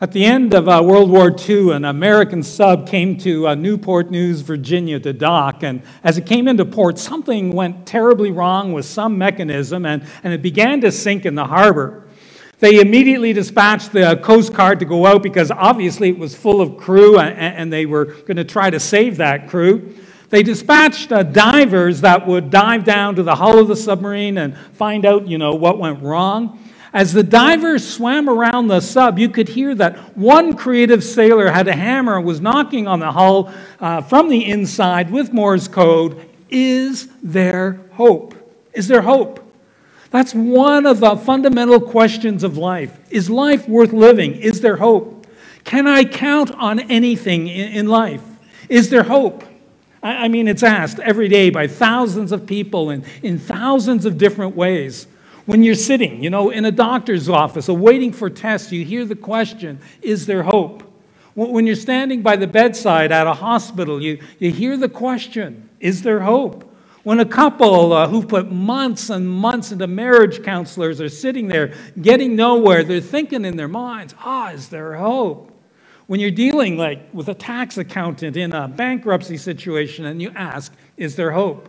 At the end of uh, World War II, an American sub came to uh, Newport News, Virginia to dock. And as it came into port, something went terribly wrong with some mechanism and, and it began to sink in the harbor. They immediately dispatched the Coast Guard to go out because obviously it was full of crew and, and they were going to try to save that crew. They dispatched uh, divers that would dive down to the hull of the submarine and find out, you know, what went wrong. As the divers swam around the sub, you could hear that one creative sailor had a hammer and was knocking on the hull uh, from the inside with Morse code. Is there hope? Is there hope? That's one of the fundamental questions of life. Is life worth living? Is there hope? Can I count on anything in life? Is there hope? I mean, it's asked every day by thousands of people in, in thousands of different ways. When you're sitting, you know, in a doctor's office or waiting for tests, you hear the question, Is there hope? When you're standing by the bedside at a hospital, you, you hear the question, Is there hope? When a couple uh, who put months and months into marriage counselors are sitting there getting nowhere, they're thinking in their minds, Ah, is there hope? When you're dealing like with a tax accountant in a bankruptcy situation and you ask, Is there hope?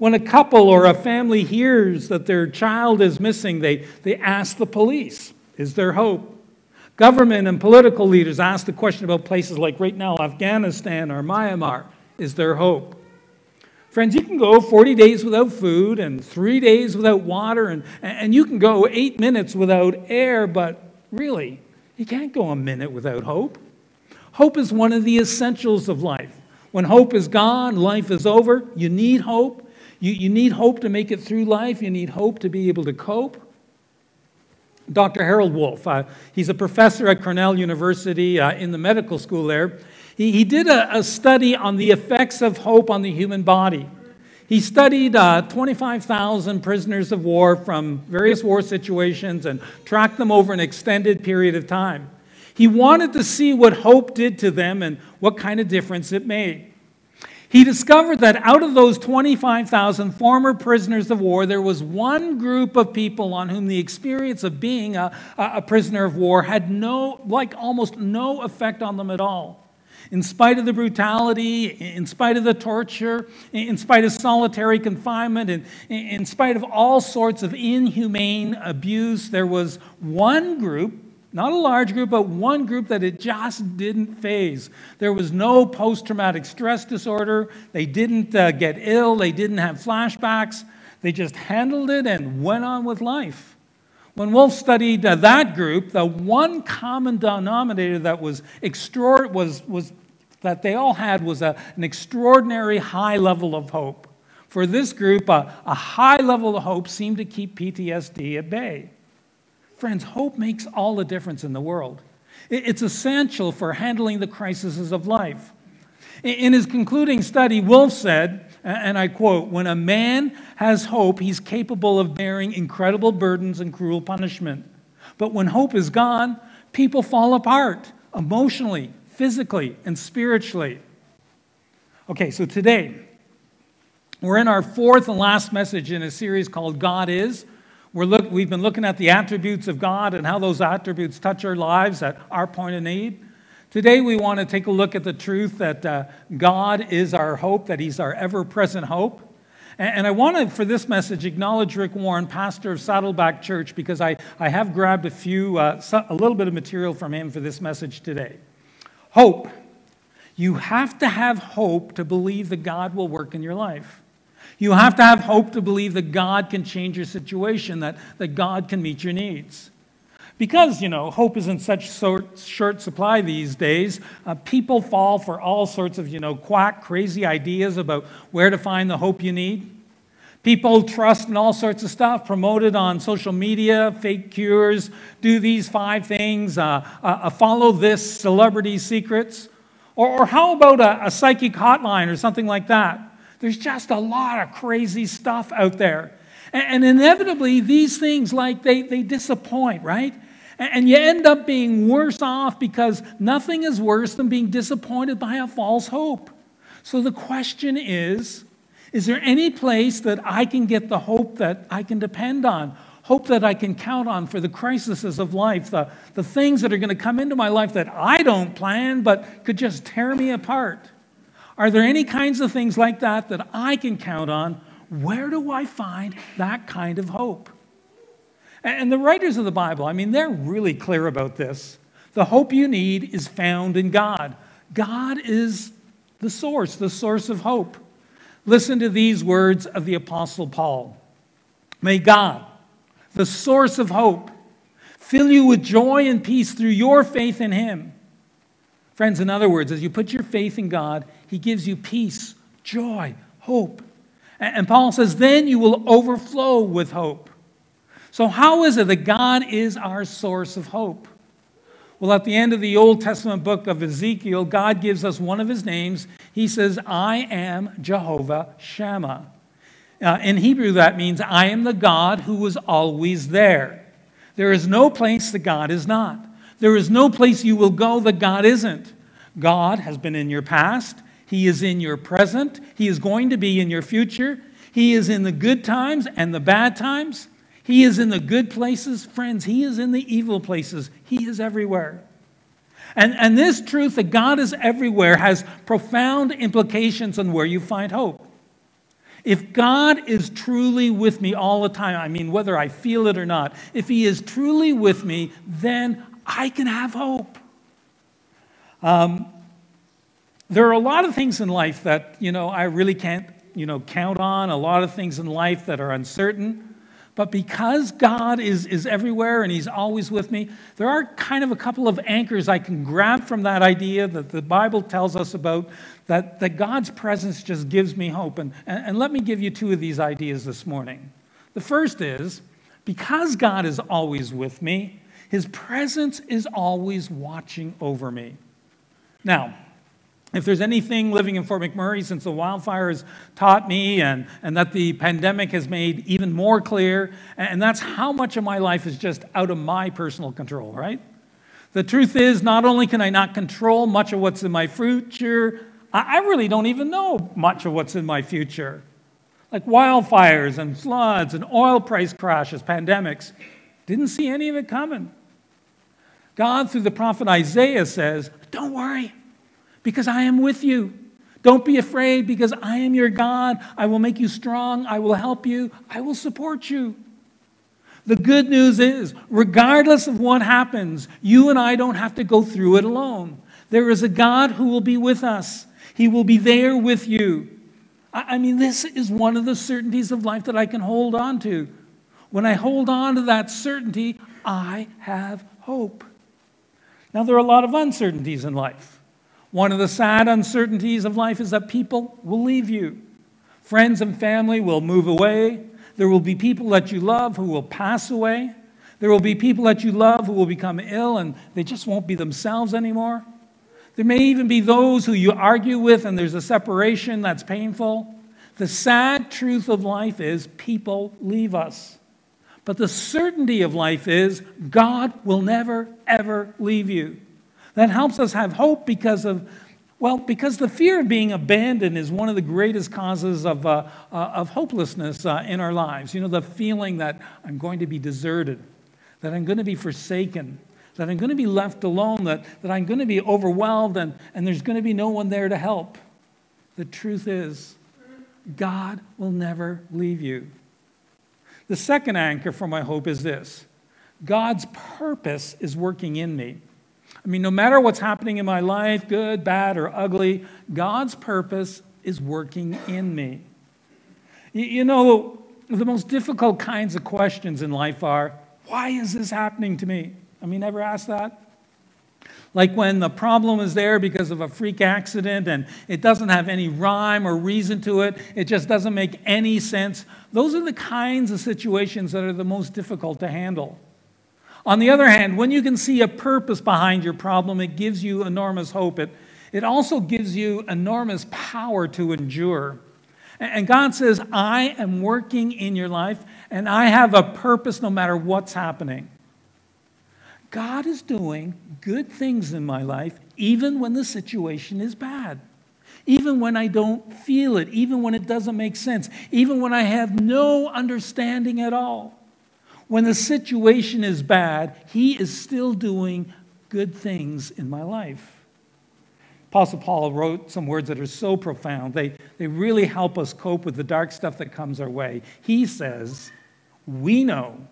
When a couple or a family hears that their child is missing, they, they ask the police, Is there hope? Government and political leaders ask the question about places like right now, Afghanistan or Myanmar, Is there hope? Friends, you can go 40 days without food and three days without water, and, and you can go eight minutes without air, but really, you can't go a minute without hope. Hope is one of the essentials of life. When hope is gone, life is over. You need hope. You, you need hope to make it through life, you need hope to be able to cope. Dr. Harold Wolff, uh, he's a professor at Cornell University uh, in the medical school there. He, he did a, a, study on the effects of hope on the human body. He studied uh, 25,000 prisoners of war from various war situations and tracked them over an extended period of time. He wanted to see what hope did to them and what kind of difference it made. He discovered that out of those 25,000 former prisoners of war, there was one group of people on whom the experience of being a, a prisoner of war had no, like almost no effect on them at all. In spite of the brutality, in spite of the torture, in spite of solitary confinement, and in spite of all sorts of inhumane abuse, there was one group not a large group, but one group that it just didn't phase. There was no post traumatic stress disorder. They didn't uh, get ill. They didn't have flashbacks. They just handled it and went on with life. When Wolff studied uh, that group, the one common denominator that was, extra- was, was that they all had was a, an extraordinary high level of hope. For this group, a high level of hope seemed to keep PTSD at bay. Friends, hope makes all the difference in the world. It's essential for handling the crises of life. In his concluding study, Wolff said, and I quote, When a man has hope, he's capable of bearing incredible burdens and cruel punishment. But when hope is gone, people fall apart emotionally, physically, and spiritually. Okay, so today, we're in our fourth and last message in a series called God Is. We're look, we've been looking at the attributes of God and how those attributes touch our lives at our point of need. Today, we want to take a look at the truth that uh, God is our hope, that He's our ever present hope. And, and I want to, for this message, acknowledge Rick Warren, pastor of Saddleback Church, because I, I have grabbed a few, uh, a little bit of material from him for this message today. Hope. You have to have hope to believe that God will work in your life. You have to have hope to believe that God can change your situation, that, that God can meet your needs. Because, you know, hope is in such short supply these days, uh, people fall for all sorts of, you know, quack, crazy ideas about where to find the hope you need. People trust in all sorts of stuff promoted on social media, fake cures, do these five things, uh, uh, uh follow this celebrity secrets. Or, or how about a, a psychic hotline or something like that? There's just a lot of crazy stuff out there. And, inevitably, these things, like, they, they disappoint, right? And you end up being worse off because nothing is worse than being disappointed by a false hope. So the question is is there any place that I can get the hope that I can depend on? hope that I can count on for the crises of life, the, the things that are going to come into my life that I don't plan but could just tear me apart. Are there any kinds of things like that that I can count on? Where do I find that kind of hope? And the writers of the Bible, I mean, they're really clear about this. The hope you need is found in God. God is the source, the source of hope. Listen to these words of the Apostle Paul May God, the source of hope, fill you with joy and peace through your faith in Him. Friends, in other words, as you put your faith in God, He gives you peace, joy, hope. And Paul says, then you will overflow with hope. So, how is it that God is our source of hope? Well, at the end of the Old Testament book of Ezekiel, God gives us one of his names. He says, I am Jehovah Shammah. Uh, in Hebrew, that means I am the God who was always there. There is no place that God is not. There is no place you will go that God isn't. God has been in your past, He is in your present, He is going to be in your future. He is in the good times and the bad times. He is in the good places, friends. He is in the evil places. He is everywhere. And, and this truth that God is everywhere has profound implications on where you find hope. If God is truly with me all the time, I mean, whether I feel it or not, if He is truly with me, then I can have hope. Um, there are a lot of things in life that, you know, I really can't, you know, count on, a lot of things in life that are uncertain. But because God is, is everywhere and He's always with me, there are kind of a couple of anchors I can grab from that idea that the Bible tells us about that, that God's presence just gives me hope. And, and, and let me give you two of these ideas this morning. The first is because God is always with me, His presence is always watching over me. Now, if there's anything living in Fort McMurray since the wildfires taught me, and, and that the pandemic has made even more clear, and that's how much of my life is just out of my personal control, right? The truth is, not only can I not control much of what's in my future, I really don't even know much of what's in my future. Like wildfires and floods and oil price crashes, pandemics. Didn't see any of it coming. God, through the prophet Isaiah, says, Don't worry because I am with you. Don't be afraid because I am your God. I will make you strong. I will help you. I will support you. The good news is, regardless of what happens, you and I don't have to go through it alone. There is a God who will be with us, He will be there with you. I mean, this is one of the certainties of life that I can hold on to. When I hold on to that certainty, I have hope. Now, there are a lot of uncertainties in life. One of the sad uncertainties of life is that people will leave you. Friends and family will move away. There will be people that you love who will pass away. There will be people that you love who will become ill and they just won't be themselves anymore. There may even be those who you argue with and there's a separation that's painful. The sad truth of life is people leave us. But the certainty of life is God will never, ever leave you. That helps us have hope because of, well, because the fear of being abandoned is one of the greatest causes of, uh, uh, of hopelessness uh, in our lives. You know, the feeling that I'm going to be deserted, that I'm going to be forsaken, that I'm going to be left alone, that, that I'm going to be overwhelmed, and, and there's going to be no one there to help. The truth is, God will never leave you. The second anchor for my hope is this God's purpose is working in me. I mean, no matter what's happening in my life, good, bad, or ugly, God's purpose is working in me. You know, the most difficult kinds of questions in life are why is this happening to me? I mean, ever ask that? Like when the problem is there because of a freak accident and it doesn't have any rhyme or reason to it, it just doesn't make any sense. Those are the kinds of situations that are the most difficult to handle. On the other hand, when you can see a purpose behind your problem, it gives you enormous hope. It, it also gives you enormous power to endure. And God says, I am working in your life and I have a purpose no matter what's happening. God is doing good things in my life even when the situation is bad. Even when I don't feel it, even when it doesn't make sense, even when I have no understanding at all. When the situation is bad, He is still doing good things in my life. Apostle Paul wrote some words that are so profound. They, they really help us cope with the dark stuff that comes our way. He says, We know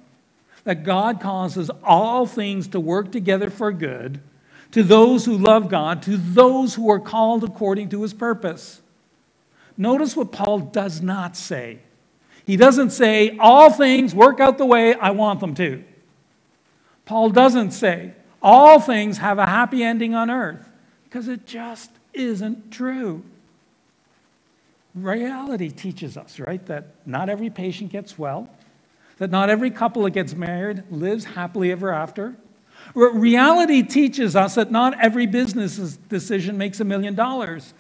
that God causes all things to work together for good to those who love God, to those who are called according to his purpose. Notice what Paul does not say. He doesn't say, All things work out the way I want them to. Paul doesn't say, All things have a happy ending on earth, because it just isn't true. Reality teaches us, right, that not every patient gets well, that not every couple that gets married lives happily ever after, Reality teaches us that not every business decision makes a million dollars.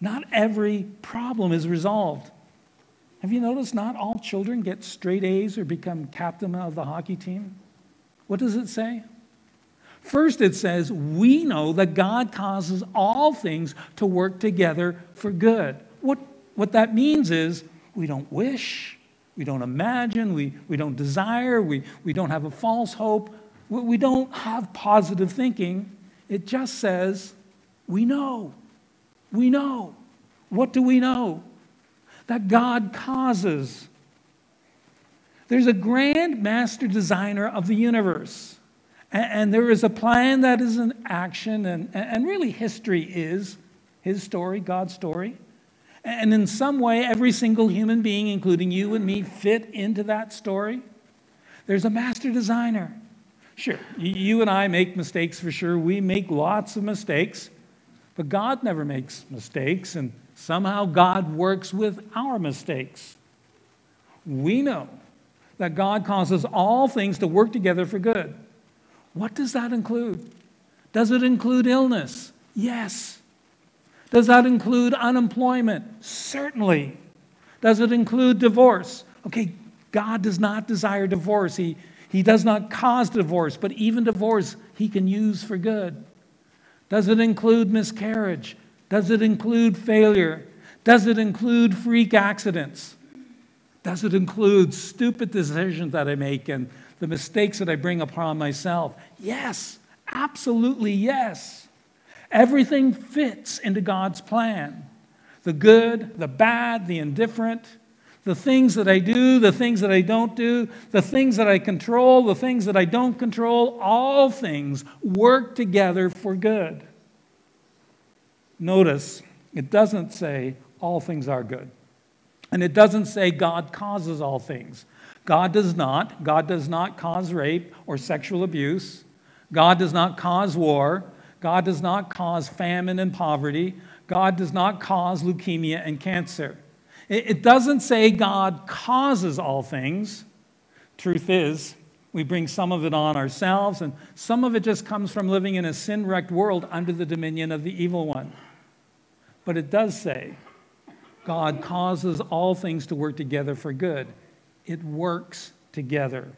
Not every problem is resolved. Have you noticed not all children get straight A's or become captain of the hockey team? What does it say? First, it says, We know that God causes all things to work together for good. What, what that means is we don't wish, we don't imagine, we, we don't desire, we, we don't have a false hope. We don't have positive thinking. It just says, we know. We know. What do we know? That God causes. There's a grand master designer of the universe. And, there is a plan that is in action, and, and really history is his story, God's story. And in some way, every single human being, including you and me, fit into that story. There's a master designer. Sure, you and I make mistakes for sure. We make lots of mistakes, but God never makes mistakes, and somehow God works with our mistakes. We know that God causes all things to work together for good. What does that include? Does it include illness? Yes. Does that include unemployment? Certainly. Does it include divorce? Okay, God does not desire divorce. He, he does not cause divorce, but even divorce he can use for good. Does it include miscarriage? Does it include failure? Does it include freak accidents? Does it include stupid decisions that I make and the mistakes that I bring upon myself? Yes, absolutely yes. Everything fits into God's plan the good, the bad, the indifferent the things that I do, the things that I don't do, the things that I control, the things that I don't control, all things work together for good. Notice, it doesn't say all things are good. And it doesn't say God causes all things. God does not. God does not cause rape or sexual abuse. God does not cause war. God does not cause famine and poverty. God does not cause leukemia and cancer. It doesn't say God causes all things. Truth is, we bring some of it on ourselves, and some of it just comes from living in a sin wrecked world under the dominion of the evil one. But it does say God causes all things to work together for good. It works together.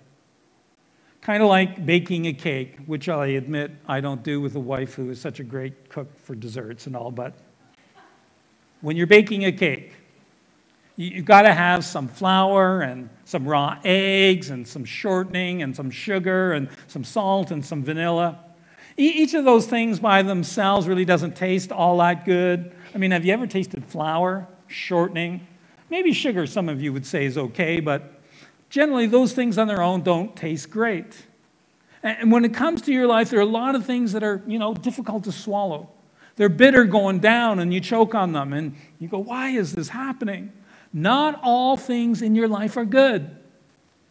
Kind of like baking a cake, which I admit I don't do with a wife who is such a great cook for desserts and all, but when you're baking a cake, You've got to have some flour and some raw eggs and some shortening and some sugar and some salt and some vanilla. Each of those things by themselves really doesn't taste all that good. I mean, have you ever tasted flour, shortening? Maybe sugar, some of you would say, is okay, but generally those things on their own don't taste great. And when it comes to your life, there are a lot of things that are, you know, difficult to swallow. They're bitter going down and you choke on them and you go, why is this happening? Not all things in your life are good,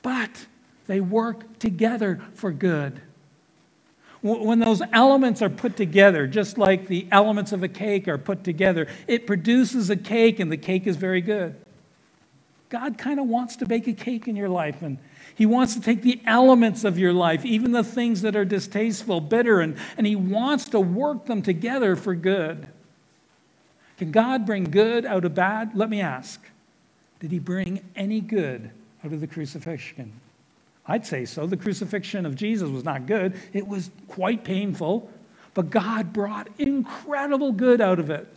but they work together for good. When those elements are put together, just like the elements of a cake are put together, it produces a cake, and the cake is very good. God kind of wants to bake a cake in your life, and He wants to take the elements of your life, even the things that are distasteful, bitter, and, and He wants to work them together for good. Can God bring good out of bad? Let me ask. Did he bring any good out of the crucifixion? I'd say so. The crucifixion of Jesus was not good, it was quite painful, but God brought incredible good out of it.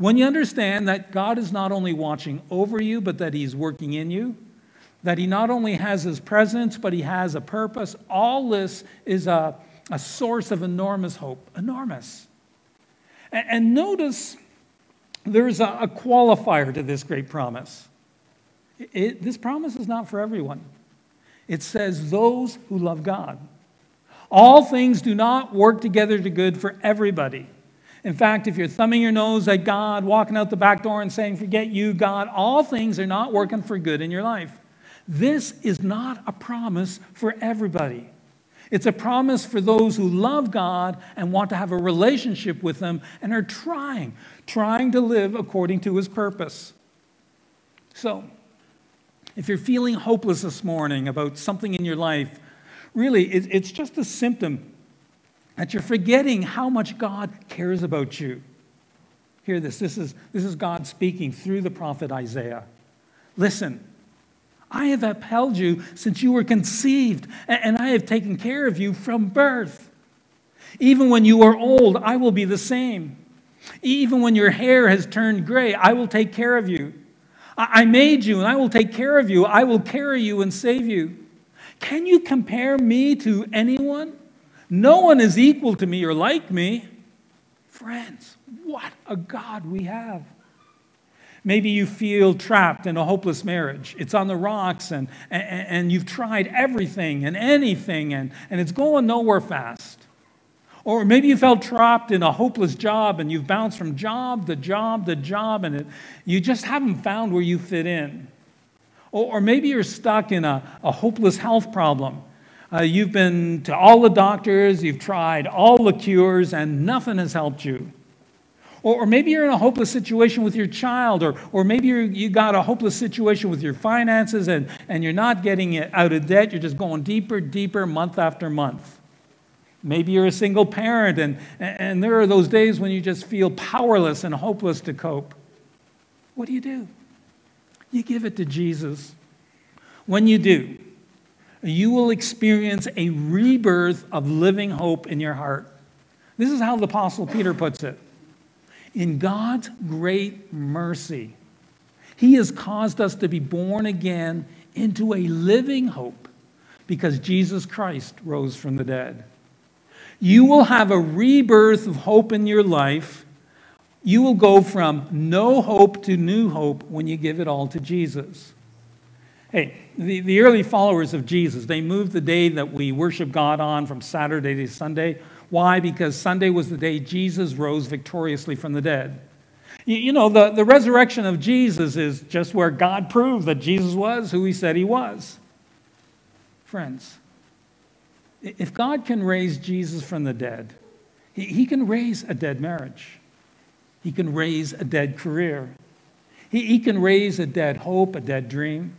When you understand that God is not only watching over you, but that He's working in you, that he not only has his presence, but he has a purpose. All this is a, a source of enormous hope. Enormous. And, and notice there's a, a, qualifier to this great promise. It, this promise is not for everyone. It says, those who love God. All things do not work together to good for everybody. In fact, if you're thumbing your nose at God, walking out the back door and saying, Forget you, God, all things are not working for good in your life. This is not a promise for everybody. It's a promise for those who love God and want to have a relationship with Him and are trying, trying to live according to His purpose. So, if you're feeling hopeless this morning about something in your life, really, it's just a symptom that you're forgetting how much God cares about you. Hear this. This is, this is God speaking through the prophet Isaiah. Listen, I have upheld you since you were conceived, and I have taken care of you from birth. Even when you are old, I will be the same. Even when your hair has turned gray, I will take care of you. I made you, and I will take care of you. I will carry you and save you. Can you compare me to anyone? No one is equal to me or like me. Friends, what a God we have. Maybe you feel trapped in a hopeless marriage. It's on the rocks, and, and, and you've tried everything and anything, and, and it's going nowhere fast. Or maybe you felt trapped in a hopeless job and you've bounced from job to job to job, and it, you just haven't found where you fit in. Or, or maybe you're stuck in a, a hopeless health problem. Uh, you've been to all the doctors, you've tried all the cures, and nothing has helped you. Or, or maybe you're in a hopeless situation with your child, or, or maybe you you got a hopeless situation with your finances and, and you're not getting it out of debt. You're just going deeper, deeper, month after month. Maybe you're a single parent, and, and there are those days when you just feel powerless and hopeless to cope. What do you do? You give it to Jesus. When you do, you will experience a rebirth of living hope in your heart. This is how the Apostle Peter puts it. In God's great mercy, He has caused us to be born again into a living hope because Jesus Christ rose from the dead. You will have a rebirth of hope in your life. You will go from no hope to new hope when you give it all to Jesus. Hey, the, the early followers of Jesus, they moved the day that we worship God on from Saturday to Sunday why? Because Sunday was the day Jesus rose victoriously from the dead. You, you know, the, the resurrection of Jesus is just where God proved that Jesus was who he said he was. Friends, if God can raise Jesus from the dead, he, he can raise a dead marriage, he can raise a dead career, he, he can raise a dead hope, a dead dream.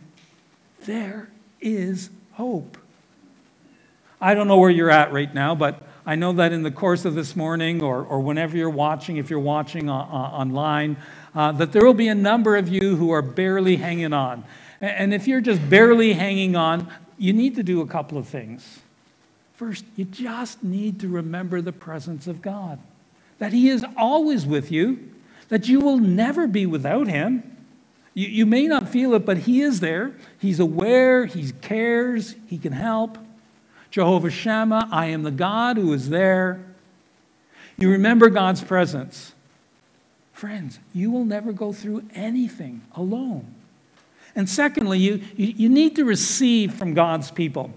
There is hope. I don't know where you're at right now, but I know that in the course of this morning or, or whenever you're watching, if you're watching online, uh, that there will be a number of you who are barely hanging on. And if you're just barely hanging on, you need to do a couple of things. First, you just need to remember the presence of God, that He is always with you, that you will never be without Him. You, you may not feel it, but He is there. He's aware, He cares, He can help. Jehovah Shammah, I am the God who is there. You remember God's presence. Friends, you will never go through anything alone. And secondly, you, you, you, need to receive from God's people.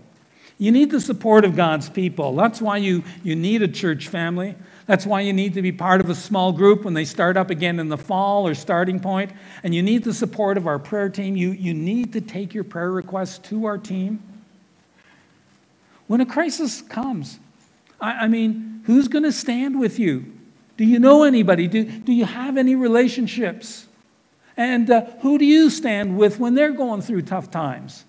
You need the support of God's people. That's why you, you need a church family. That's why you need to be part of a small group when they start up again in the fall or starting point. And you need the support of our prayer team. You, you need to take your prayer requests to our team. When a crisis comes, I, I mean, who's going to stand with you? Do you know anybody? Do, do you have any relationships? And uh, who do you stand with when they're going through tough times?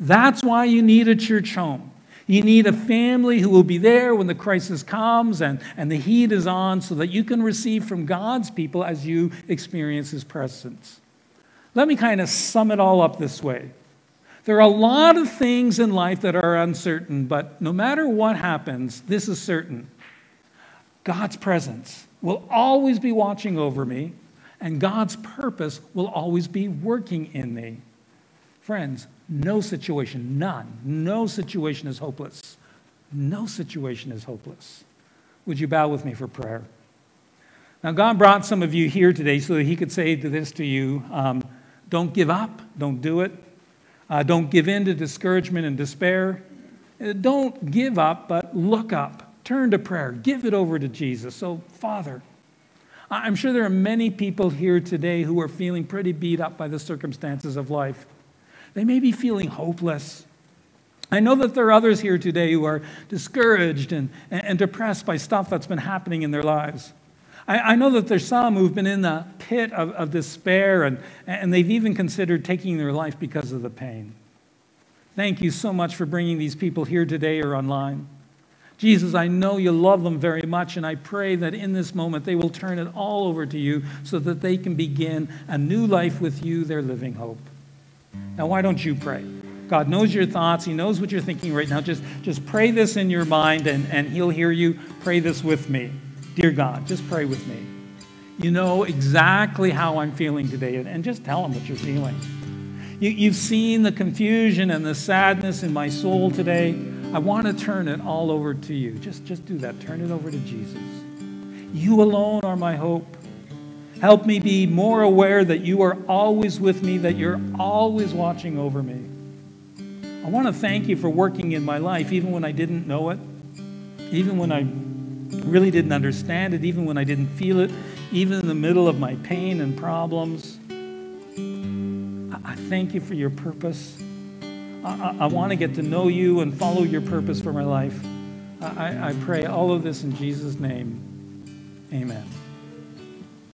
That's why you need a church home. You need a family who will be there when the crisis comes and, and the heat is on so that you can receive from God's people as you experience His presence. Let me kind of sum it all up this way there are a lot of things in life that are uncertain, but no matter what happens, this is certain God's presence will always be watching over me, and God's purpose will always be working in me. Friends, no situation, none, no situation is hopeless. No situation is hopeless. Would you bow with me for prayer? Now, God brought some of you here today so that He could say this to you um, don't give up, don't do it. Uh, don't give in to discouragement and despair. Uh, don't give up, but look up. Turn to prayer. Give it over to Jesus. So, Father, I'm sure there are many people here today who are feeling pretty beat up by the circumstances of life. They may be feeling hopeless. I know that there are others here today who are discouraged and, and depressed by stuff that's been happening in their lives. I, I know that there's some who've been in the pit of, of despair and, and they've even considered taking their life because of the pain. Thank you so much for bringing these people here today or online. Jesus, I know you love them very much, and I pray that in this moment they will turn it all over to you so that they can begin a new life with you, their living hope. Now, why don't you pray? God knows your thoughts. He knows what you're thinking right now. Just, just pray this in your mind, and, and He'll hear you. Pray this with me. Dear God, just pray with me. You know exactly how I'm feeling today, and and just tell Him what you're feeling. You, you've seen the confusion and the sadness in my soul today. I want to turn it all over to you. Just, just do that. Turn it over to Jesus. You alone are my hope. Help me be more aware that you are always with me, that you're always watching over me. I want to thank you for working in my life, even when I didn't know it, even when I really didn't understand it, even when I didn't feel it, even in the middle of my pain and problems. I thank you for your purpose. I, I, want to get to know you and follow your purpose for my life. I, I pray all of this in Jesus' name. Amen.